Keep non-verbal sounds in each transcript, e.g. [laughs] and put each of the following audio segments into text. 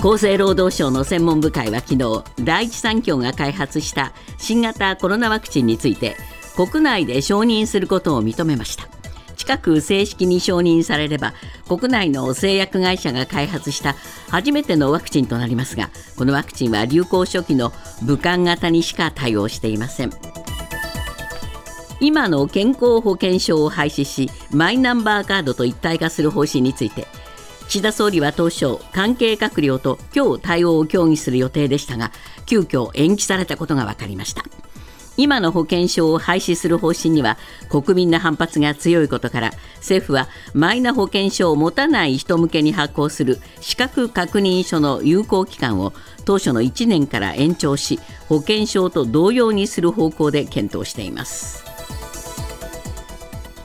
厚生労働省の専門部会は昨日第一三共が開発した新型コロナワクチンについて国内で承認することを認めました。近く正式に承認されれば国内の製薬会社が開発した初めてのワクチンとなりますがこのワクチンは流行初期の武漢型にしか対応していません。今の健康保険証を廃止しマイナンバーカードと一体化する方針について岸田総理は当初関係閣僚と今日対応を協議する予定でしたが急遽延期されたことが分かりました。今の保険証を廃止する方針には国民の反発が強いことから政府はマイナ保険証を持たない人向けに発行する資格確認書の有効期間を当初の1年から延長し保険証と同様にする方向で検討しています。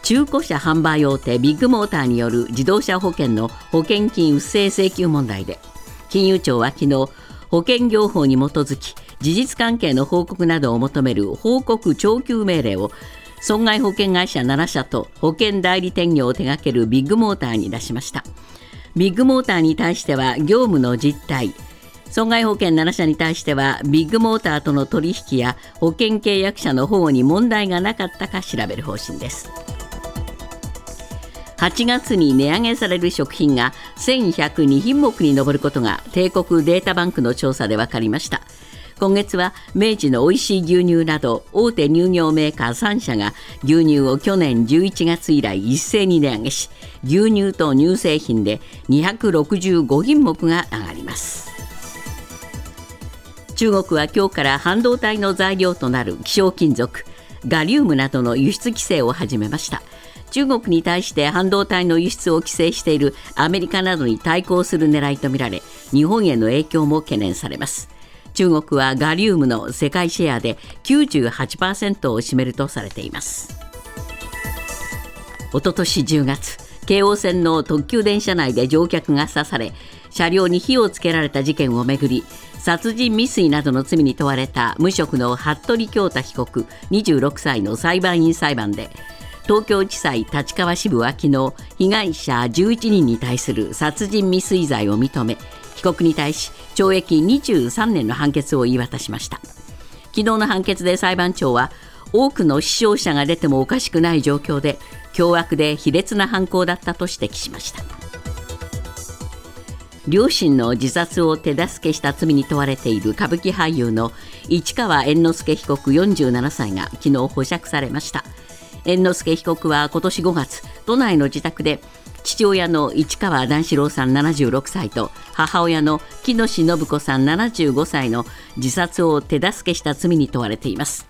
中古車販売大手ビッグモーターによる自動車保険の保険金不正請求問題で金融庁は昨日保険業法に基づき事実関係の報告などを求める報告徴求命令を損害保険会社7社と保険代理店業を手掛けるビッグモーターに出しましたビッグモーターに対しては業務の実態損害保険7社に対してはビッグモーターとの取引や保険契約者の保護に問題がなかったか調べる方針です。8月に値上げされる食品が1102品目に上ることが帝国データバンクの調査で分かりました。今月は明治の美味しい牛乳など大手乳業メーカー3社が牛乳を去年11月以来一斉に値上げし牛乳と乳製品で265品目が上がります。中国は今日から半導体の材料となる希少金属ガリウムなどの輸出規制を始めました。中国に対して半導体の輸出を規制しているアメリカなどに対抗する狙いとみられ日本への影響も懸念されます。中国はガリウムの世界シェアで98%を占めるとされています。おととし10月京王線の特急電車内で乗客が刺され車両に火をつけられた事件をめぐり殺人未遂などの罪に問われた無職の服部恭太被告26歳の裁判員裁判で東京地裁立川支部は昨日被害者11人に対する殺人未遂罪を認め被告に対し懲役23年の判決を言い渡しました。昨日の判決で裁判長は多くの死傷者が出てもおかしくない状況で凶悪で卑劣な犯行だったと指摘しました。両親の自殺を手助けした罪に問われている歌舞伎俳優の市川猿之助被告47歳が昨日保釈されました。猿之助被告は今年5月都内の自宅で父親の市川段四郎さん76歳と母親の木下信子さん75歳の自殺を手助けした罪に問われています。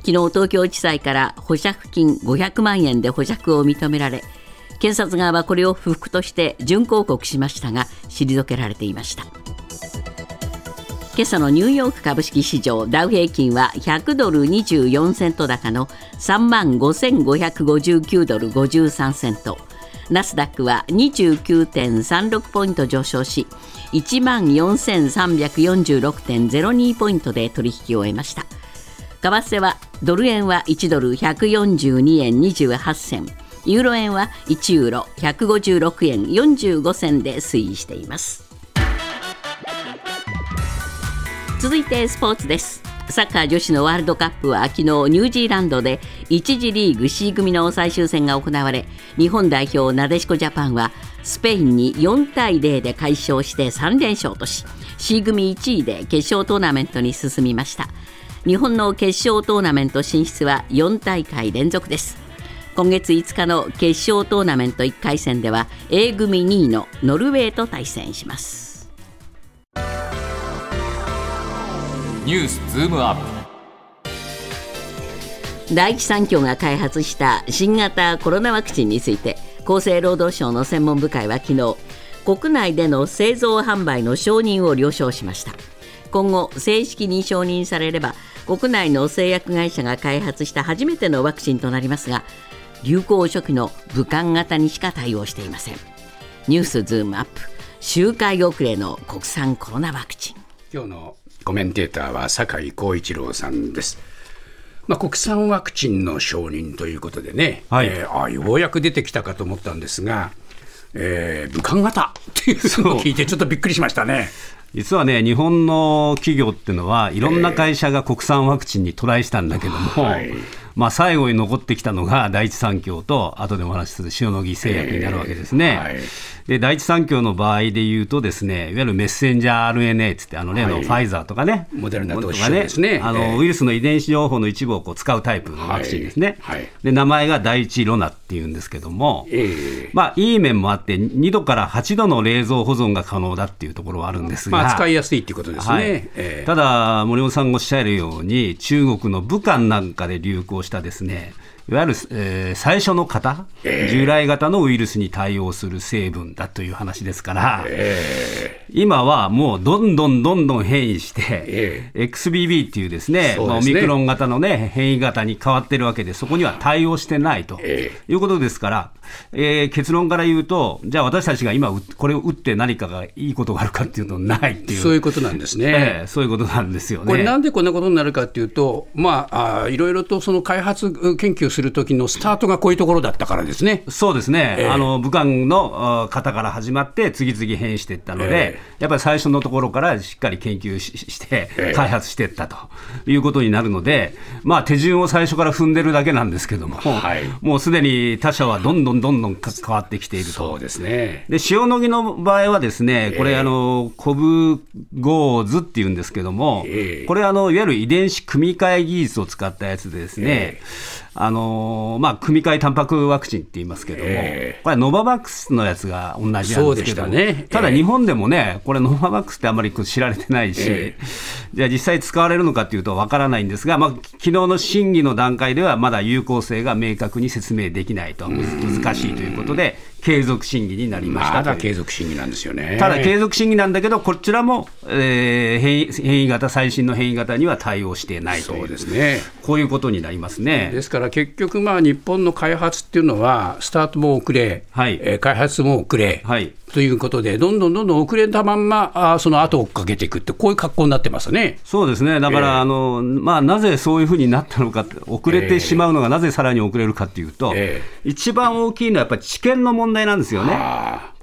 昨日東京地裁から保釈金500万円で保釈を認められ検察側はこれを不服として準抗告しましたが退けられていました。今朝のニューヨーク株式市場ダウ平均は100ドル24セント高の3万5559ドル53セント。ナスダックは29.36ポイント上昇し1万4346.02ポイントで取引を終えました。為替はドル円は1ドル142円28銭。ユーロ円は1ユーロ156円45銭で推移しています。続いてスポーツです。サッカー女子のワールドカップは昨日ニュージーランドで1次リーグ C 組の最終戦が行われ日本代表なでしこジャパンはスペインに4対0で快勝して3連勝とし C 組1位で決勝トーナメントに進みました。日本の決勝トーナメント進出は4大会連続です。今月5日の決勝トーナメント1回戦では A 組2位のノルウェーと対戦します。ニュースズームアップ。第一三共が開発した新型コロナワクチンについて厚生労働省の専門部会は昨日国内での製造販売の承認を了承しました。今後正式に承認されれば国内の製薬会社が開発した初めてのワクチンとなりますが流行初期の武漢型にしか対応していません。ニュースズームアップ周回遅れの国産コロナワクチン。今日のコメンテーターは酒井光一郎さんです。まあ、国産ワクチンの承認ということでね、はい、えー、あようやく出てきたかと思ったんですが、えー、武漢型っていうのを聞いて、ちょっとびっくりしましたね。実はね、日本の企業っていうのは、いろんな会社が国産ワクチンにトライしたんだけども、はいまあ、最後に残ってきたのが第一三共と、後でお話しする塩野義製薬になるわけですね。はいで第一三共の場合でいうとですねいわゆるメッセンジャー RNA つってあの例のファイザーとかね、はい、モデルナとかね。ね。あの、ウイルスの遺伝子情報の一部をこう使うタイプのワクチンですね、はい、で名前が第一ロナっていうんですけども、えー、まあいい面もあって2度から8度の冷蔵保存が可能だっていうところはあるんですが、まあ、使いやすいっていうことですね、はい。えー、ただ森本さんがおっしゃるように中国の武漢なんかで流行したですねいわゆる、えー、最初の型、えー、従来型のウイルスに対応する成分だという話ですから、えー、今はもうどんどんどんどん変異して、えー、XBB っていうですね、まあ、オミクロン型の、ね、変異型に変わってるわけで、そこには対応してないということですから、えー、結論から言うと、じゃあ私たちが今、これを打って何かがいいことがあるかっていうと、ないっていう、そういうことなんですね、えー、そういうことなんですよね。これ、なんでこんなことになるかっていうと、まあ、あいろいろとその開発研究する時のスタートがこういうところだったからですね。そうですね、えー、あの武漢の方から始まって、次々変異していったので、えー、やっぱり最初のところからしっかり研究して、開発していったということになるので、まあ、手順を最初から踏んでるだけなんですけども、はい、もうすでに他社はどんどんどんどん変わってきていると。そうですね。で塩野義の場合はですね、これ、あのコブゴーズっていうんですけども、これあの、いわゆる遺伝子組み換え技術を使ったやつでですね、あのまあ、組み換えタンパクワクチンって言いますけども、えー、これ、ノババックスのやつが同じなんですけど、ね、ただ日本でもね、これ、ノババックスってあんまり知られてないし、えー、じゃあ実際使われるのかっていうとわからないんですが、まあ昨日の審議の段階では、まだ有効性が明確に説明できないと、難しいということで、継続審議になりましたまだ継続審議なんですよね。ただ継続審議なんだけど、こちらも、えー、変異変異型、最新の変異型には対応していないという、そうですね、こういうことになりますね。ですから結局、まあ、日本の開発っていうのは、スタートも遅れ、はい。えー、開発も遅れ、はい、ということで、どんどんどんどん遅れたまんま、あその後を追っかけていくって、こういう格好になってますね。そうですね、だから、えー、あのまあ、なぜそういうふうになったのか、遅れてしまうのがなぜさらに遅れるかというと、えー、一番大きいのはやっぱり知見の問題なんですよね。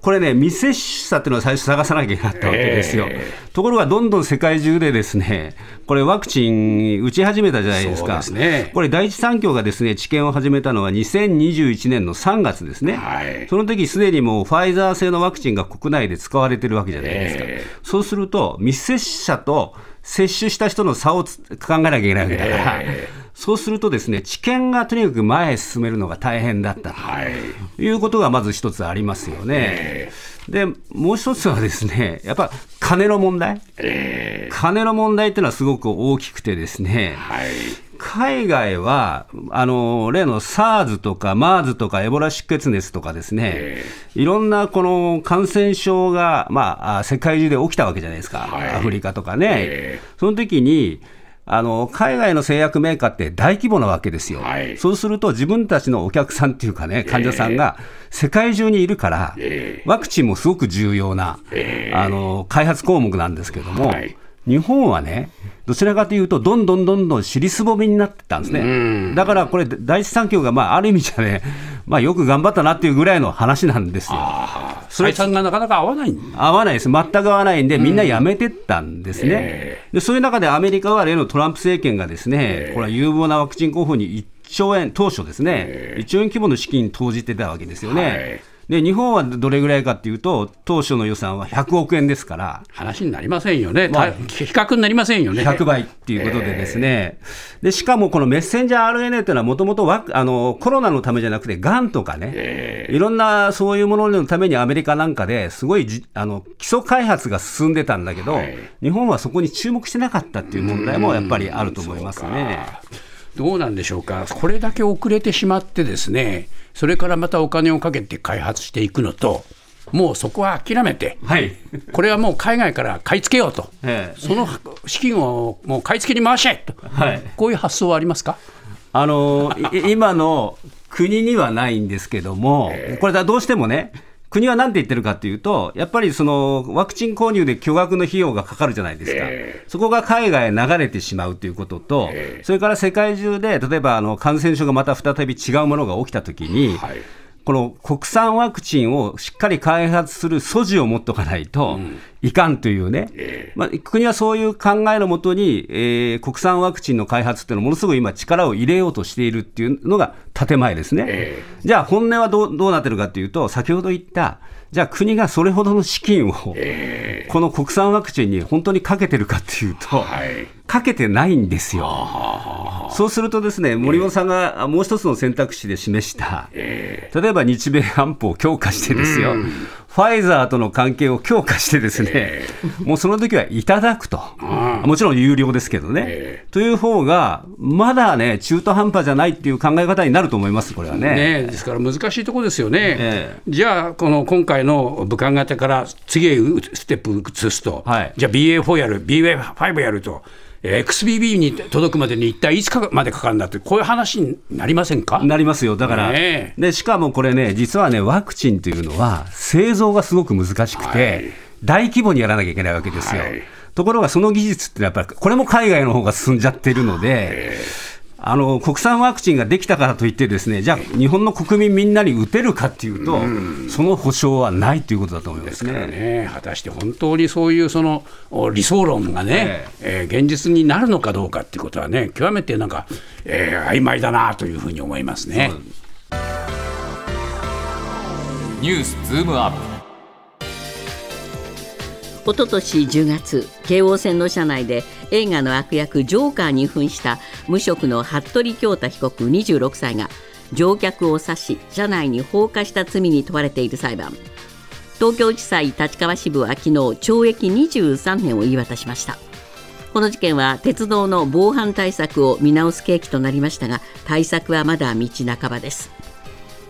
これね、未接種者っていうのは最初探さなきゃいけなかったわけですよ。えー、ところが、どんどん世界中でですね、これワクチン打ち始めたじゃないですか。すね、これ第一三共がですね、治験を始めたのは2021年の3月ですね。はい、その時すでにもうファイザー製のワクチンが国内で使われてるわけじゃないですか。えー、そうすると、未接種者と接種した人の差を考えなきゃいけないわけだから、えー、そうするとですね、治験がとにかく前へ進めるのが大変だった。とい。うことがまず一つありますよね。えー、で、もう一つはですね、やっぱ金の問題、えー、金の問題っていうのはすごく大きくてですね、はい。海外は、あの例の SARS とか MERS とかエボラ出血熱とかですね、いろんなこの感染症が、まあ、世界中で起きたわけじゃないですか、はい、アフリカとかね。その時にあの海外の製薬メーカーって大規模なわけですよ、はい、そうすると自分たちのお客さんっていうかね、患者さんが世界中にいるから、えー、ワクチンもすごく重要な、えー、あの開発項目なんですけども、はい、日本はね、どちらかというと、どんどんどんどん尻すぼみになってたんですね。だからこれ、第一三共が、まあ、ある意味じゃね、まあ、よく頑張ったなっていうぐらいの話なんですよ。採算がなかなか合わない合わないです、全く合わないんで、みんなやめてったんですね。えー、でそういう中でアメリカは例のトランプ政権がですね、えー、これは有望なワクチン候補に1兆円、当初ですね、えー、1兆円規模の資金投じてたわけですよね。はいで日本はどれぐらいかっていうと、当初の予算は100億円ですから、話になりませんよね、まあ、比較になりませんよね。100倍っていうことで、ですね、えー、でしかもこのメッセンジャー RNA というのは、もともとコロナのためじゃなくて、がんとかね、えー、いろんなそういうもののためにアメリカなんかですごいあの基礎開発が進んでたんだけど、はい、日本はそこに注目してなかったっていう問題もやっぱりあると思いますね。どうなんでしょうか、これだけ遅れてしまってですね、それからまたお金をかけて開発していくのと、もうそこは諦めて、はい、これはもう海外から買い付けようと、ええ、その資金をもう買い付けに回しちゃえと、はい、こういう発想はありますか？あの今の国にはないんですけども、えこれはどうしてもね、国は何て言ってるかというと、やっぱりそのワクチン購入で巨額の費用がかかるじゃないですか、えー、そこが海外へ流れてしまうということと、えー、それから世界中で例えばあの感染症がまた再び違うものが起きたときに、はいこの国産ワクチンをしっかり開発する素地を持っておかないと、うん、いかんというね、えー、まあ、国はそういう考えのもとに、えー、国産ワクチンの開発っていうのをものすごい今、力を入れようとしているっていうのが建前ですね。えー、じゃあ、本音はどうどうなってるかというと、先ほど言った、じゃあ国がそれほどの資金を、この国産ワクチンに本当にかけてるかっていうと、かけてないんですよ。そうするとですね、森本さんがもう一つの選択肢で示した、例えば日米安保を強化してですよ、ファイザーとの関係を強化してですね、もうその時はいただくと、もちろん有料ですけどね、という方が、まだね、中途半端じゃないっていう考え方になると思います、これはね。ねですから難しいところですよね。じゃあ、この今回の武漢型から次へステップ移すと、はい、じゃあ BA.4 やる、BA.5 やると。XBB に届くまでに一体いつかまでかかるんだって、こういう話になりませんか？なりますよ、だから、ね、でしかもこれね、実はね、ワクチンというのは、製造がすごく難しくて、はい、大規模にやらなきゃいけないわけですよ。はい、ところが、その技術ってやっぱり、これも海外の方が進んじゃってるので。あの国産ワクチンができたからといって、ですねじゃあ、日本の国民みんなに打てるかっていうと、うその保証はないということだと思いますね。ね。果たして本当にそういうその理想論がね、えー、えー、現実になるのかどうかっていうことはね、極めてなんか、えー、曖昧だなというふうに思いますね。ニュースズームアップおととし10月京王線の車内で映画の悪役ジョーカーに扮した無職の服部恭太被告26歳が乗客を刺し車内に放火した罪に問われている裁判。東京地裁立川支部は昨日懲役23年を言い渡しました。この事件は鉄道の防犯対策を見直す契機となりましたが対策はまだ道半ばです。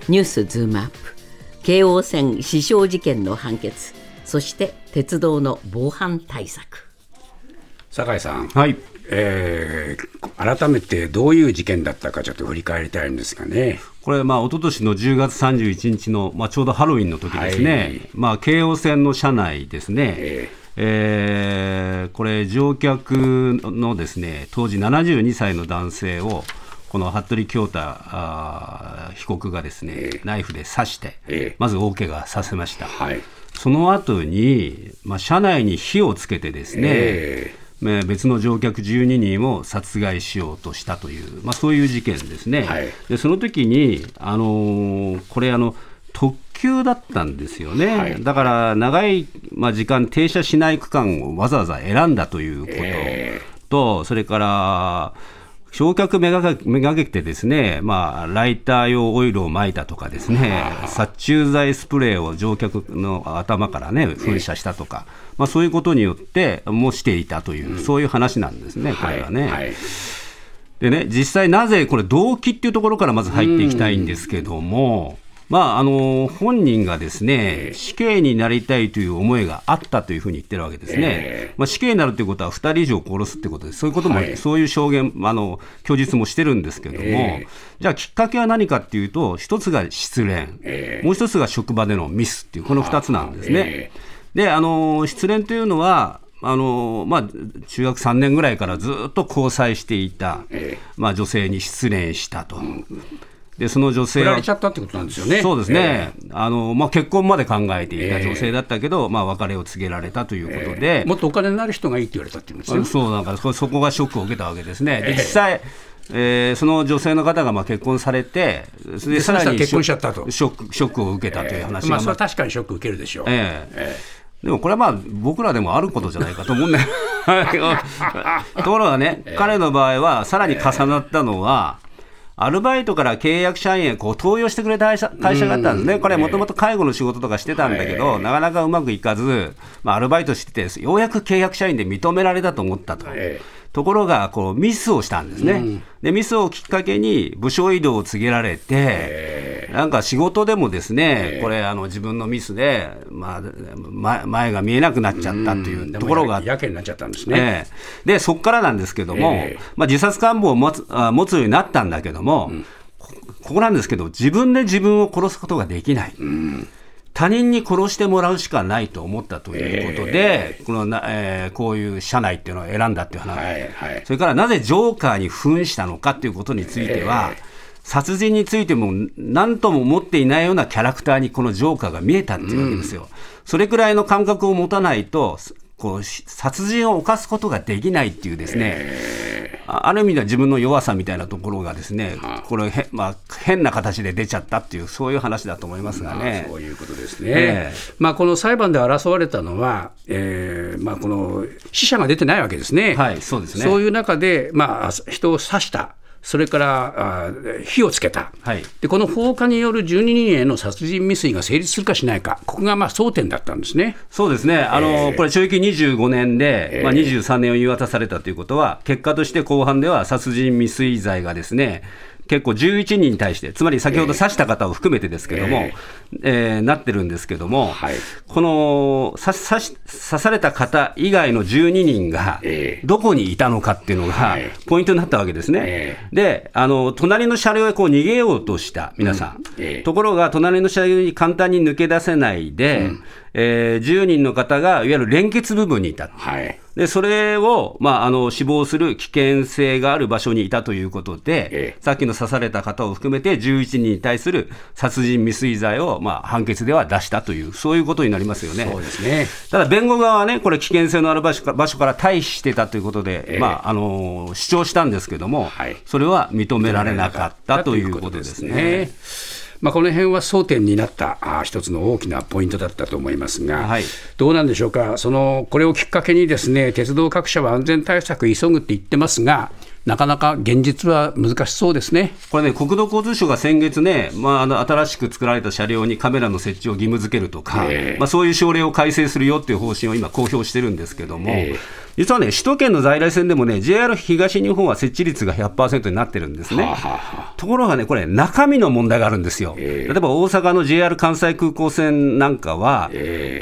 ニュースズームアップ。京王線死傷事件の判決。そして鉄道の防犯対策。酒井さん、はい。えー、改めてどういう事件だったかちょっと振り返りたいんですがね。これ、まあ一昨年の10月31日の、まあ、ちょうどハロウィンの時ですね、はい、まあ、京王線の車内ですね、えーえー、これ、乗客のですね当時72歳の男性を、この服部恭太被告がですね、えー、ナイフで刺して、えー、まず大怪我させました。はい、その後に、まあ、車内に火をつけてですね、えー別の乗客12人を殺害しようとしたという、まあ、そういう事件ですね、はい、でその時に、あのー、これあの、特急だったんですよね、はい、だから長い、まあ、時間、停車しない区間をわざわざ選んだということと、え。ー、それから、焼却めがめがけてですね、まあ、ライター用オイルをまいたとかですね、殺虫剤スプレーを乗客の頭からね、噴射したとか、まあ、そういうことによってもしていたという、そういう話なんですね、これはね。はいはいでね、実際なぜ、これ、動機っていうところからまず入っていきたいんですけども、まあ、あの本人がですね死刑になりたいという思いがあったというふうに言ってるわけですね、えー、まあ、死刑になるということは2人以上殺すということです、そういうことも、はい、そういう証言、あの供述もしてるんですけれども、えー、じゃあ、きっかけは何かっていうと、一つが失恋、えー、もう一つが職場でのミスっていう、この2つなんですね。であの失恋というのはあのまあ、中学3年ぐらいからずっと交際していた、まあ、女性に失恋したと。でその女性は。ちゃったってことなんですよね。そうですね。えー、あのまあ結婚まで考えていた女性だったけど、えー、まあ別れを告げられたということで、えー、もっとお金になる人がいいって言われたっていうんですよ。そうなんかそそこがショックを受けたわけですね。で実際。えー、その女性の方がまあ結婚されて、でさらに結婚しちゃったとショックショックを受けたという話が、まあ、それは確かにショック受けるでしょう。えーえー、でもこれはまあ僕らでもあることじゃないかと思うんだよ。[laughs] ところがね、彼の場合はさらに重なったのは、アルバイトから契約社員へこう登用してくれた会社会社があったんですね、これ、もともと介護の仕事とかしてたんだけど、なかなかうまくいかず、まあ、アルバイトしてて、ようやく契約社員で認められたと思ったと。ところがこうミスをしたんですね、うん、でミスをきっかけに部署移動を告げられて、なんか仕事でもですね、これあの自分のミスで、まあ、前が見えなくなっちゃったというところが、やけになっちゃったんですね、でそこからなんですけども、まあ、自殺願望を持つあ持つようになったんだけども、ここなんですけど自分で自分を殺すことができない。うん他人に殺してもらうしかないと思ったということで、えー、このなえー、こういう社内っていうのを選んだっていう話、はいはい、それからなぜジョーカーに扮したのかっていうことについては、えー殺人についても何とも思っていないようなキャラクターにこのジョーカーが見えたっていうわけですよ。うん、それくらいの感覚を持たないと、こう殺人を犯すことができないっていうですね、えー、ある意味では自分の弱さみたいなところがですね、これへ、まあ、変な形で出ちゃったっていう、そういう話だと思いますがね。まあ、そういうことですね。えー、まあ、この裁判で争われたのは、えーまあ、この死者が出てないわけですね。はい、そうですね。そういう中で、まあ、人を刺した。それから火をつけた、はい、でこの放火による12人への殺人未遂が成立するかしないか、ここがまあ争点だったんですね。そうですね、あの、えー、これ、懲役25年で、まあ、23年を言い渡されたということは、結果として後半では殺人未遂罪がですね、結構11人に対して、つまり先ほど刺した方を含めてですけども、えー、えー、なってるんですけども、はい、この刺刺刺された方以外の12人が、どこにいたのかっていうのが、ポイントになったわけですね。えー、であの、隣の車両へこう逃げようとした皆さん、ところが、隣の車両に簡単に抜け出せないで、うん。えー、10人の方がいわゆる連結部分にいた。はいでそれを、まあ、あの死亡する危険性がある場所にいたということで、ええ、さっきの刺された方を含めて11人に対する殺人未遂罪を、まあ、判決では出したという、そういうことになりますよね。そうですね。ただ、弁護側はね、これ、危険性のある場所場所から退避してたということで、え、まあ、あの主張したんですけども、はい、それは認められなかったということですね。まあ、この辺は争点になったあ一つの大きなポイントだったと思いますが、はい、どうなんでしょうか、そのこれをきっかけにですね鉄道各社は安全対策急ぐって言ってますが、なかなか現実は難しそうですね。これね、国土交通省が先月ね、まあ、あの新しく作られた車両にカメラの設置を義務付けるとか、えー、まあ、そういう省令を改正するよっていう方針を今、公表してるんですけども、えー、実はね、首都圏の在来線でもね、JR 東日本は設置率が100%になってるんですね。はははところがね、これ、中身の問題があるんですよ。えー、例えば大阪の JR 関西空港線なんかは、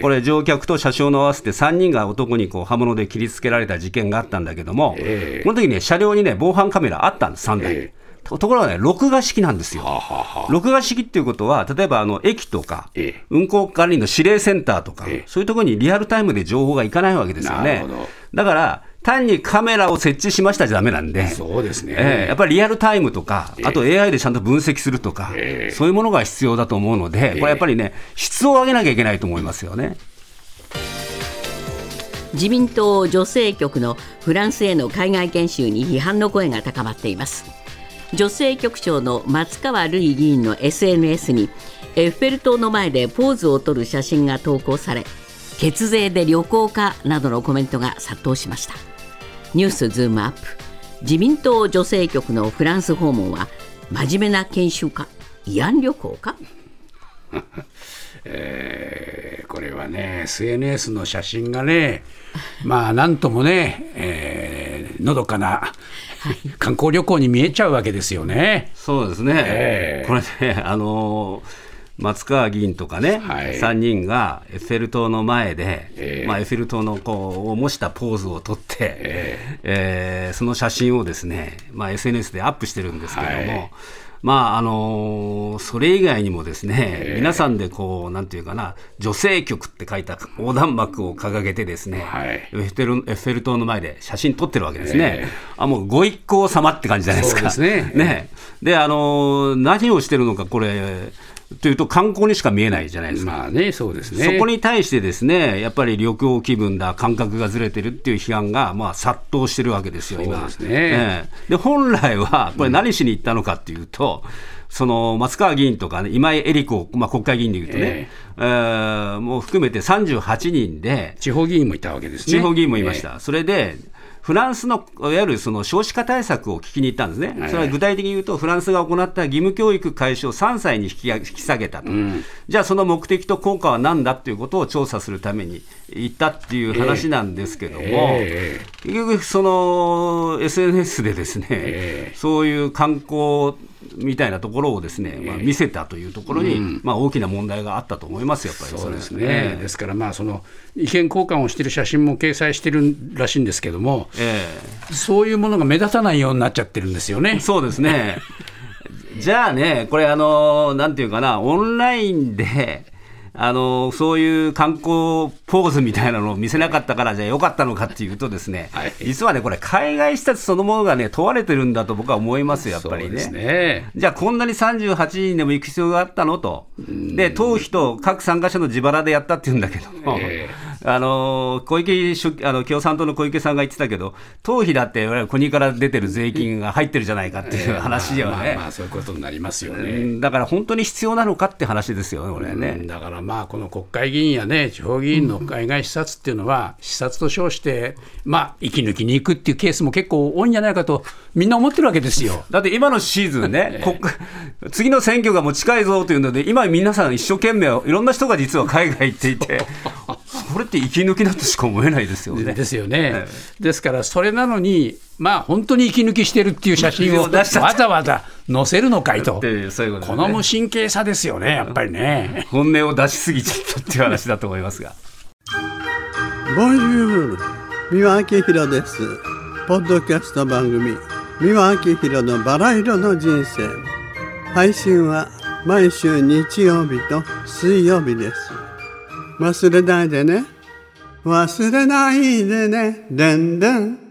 これ、乗客と車掌の合わせて3人が男にこう刃物で切りつけられた事件があったんだけども、この時ね、車両にね、防犯カメラあったんです、3台。えーところがね、録画式なんですよ。ははは録画式っていうことは、例えばあの駅とか、ええ、運行管理の指令センターとか、え、そういうところにリアルタイムで情報がいかないわけですよね。だから、単にカメラを設置しましたじゃだめなんで、そうですね、えー、やっぱりリアルタイムとか、あと AI でちゃんと分析するとか、えー、そういうものが必要だと思うので、これやっぱりね、質を上げなきゃいけないと思いますよね。自民党女性局のフランスへの海外研修に批判の声が高まっています。女性局長の松川るい議員の SNS にエッフェル塔の前でポーズを取る写真が投稿され血税で旅行かなどのコメントが殺到しました。ニュースズームアップ。自民党女性局のフランス訪問は真面目な研修か慰安旅行か？[laughs] えー、これはね SNS の写真がね [laughs] まあなんともね、えー、のどかな観光旅行に見えちゃうわけですよね。そうですね、えー、これねあのー松川議員とかね、はい、3人がエッフェル塔の前で、えー、まあ、エッフェル塔のこうを模したポーズをとって、えー、えー、その写真をですね、まあ、SNS でアップしてるんですけども、はいまああのー、それ以外にもですね、えー、皆さんでこう、なんていうかな、女性局って書いた横断幕を掲げてですね、はい、エッフェルエッフェル塔の前で写真撮ってるわけですね。えー、あもうご一行様って感じじゃないですか。そうですね。ねで、あのー、何をしてるのか、これ、というと観光にしか見えないじゃないですか。まあね、そうですね。そこに対してですね、やっぱり旅行気分だ、感覚がずれてるっていう批判が、まあ、殺到してるわけですよ、今。ですね。えー、で、本来は、これ何しに行ったのかっていうと、うん、その松川議員とか、ね、今井絵理子、まあ、国会議員でいうとね、えー、えー、もう含めて38人で、地方議員もいたわけですね。地方議員もいました。えー、それでフランスのいわゆるその少子化対策を聞きに行ったんですね、それは具体的に言うと、フランスが行った義務教育開始を3歳に引き引き下げたと、うん、じゃあその目的と効果は何だっていうことを調査するために行ったっていう話なんですけども、えー、結局、その SNS でですね、えー、そういう観光みたいなところをですね、まあ、見せたというところに、うん、まあ、大きな問題があったと思いますやっぱりそうですね、ですから、まあ、その意見交換をしている写真も掲載してるらしいんですけども、えー、そういうものが目立たないようになっちゃってるんですよね。そうですね。[laughs] じゃあね、これ、あのなんていうかな、オンラインで、あのそういう観光ポーズみたいなのを見せなかったからじゃあよかったのかっていうとですね、はい、実はねこれ海外視察そのものがね問われてるんだと僕は思いますよやっぱりね、ね、じゃあこんなに38人でも行く必要があったのと。で党費と各参加者の自腹でやったっていうんだけども、えーあの小池あの共産党の小池さんが言ってたけど、党費だって、国から出てる税金が入ってるじゃないかっていう話よね、えーまあ、まあそういうことになりますよね。だから本当に必要なのかって話ですよね、これね。だからまあ、この国会議員やね、地方議員の海外視察っていうのは、視察と称して、まあ、息抜きに行くっていうケースも結構多いんじゃないかと、みんな思ってるわけですよ。だって今のシーズンね、[laughs] 国次の選挙がもう近いぞというので、今、皆さん一生懸命、いろんな人が実は海外行っていて、[laughs] これって息抜きだとしか思えないですよね。[laughs] ですよね。ですから、それなのに、まあ、本当に息抜きしてるっていう写真をわざわざ載せるのかいと、この無神経さですよね、やっぱりね。本音を出しすぎちゃったっていう話だと思いますが。ボンジュール、三輪明宏です。ポッドキャスト番組、三輪明宏のバラ色の人生。配信は毎週日曜日と水曜日です。忘れないでね。忘れないでね。でんでん。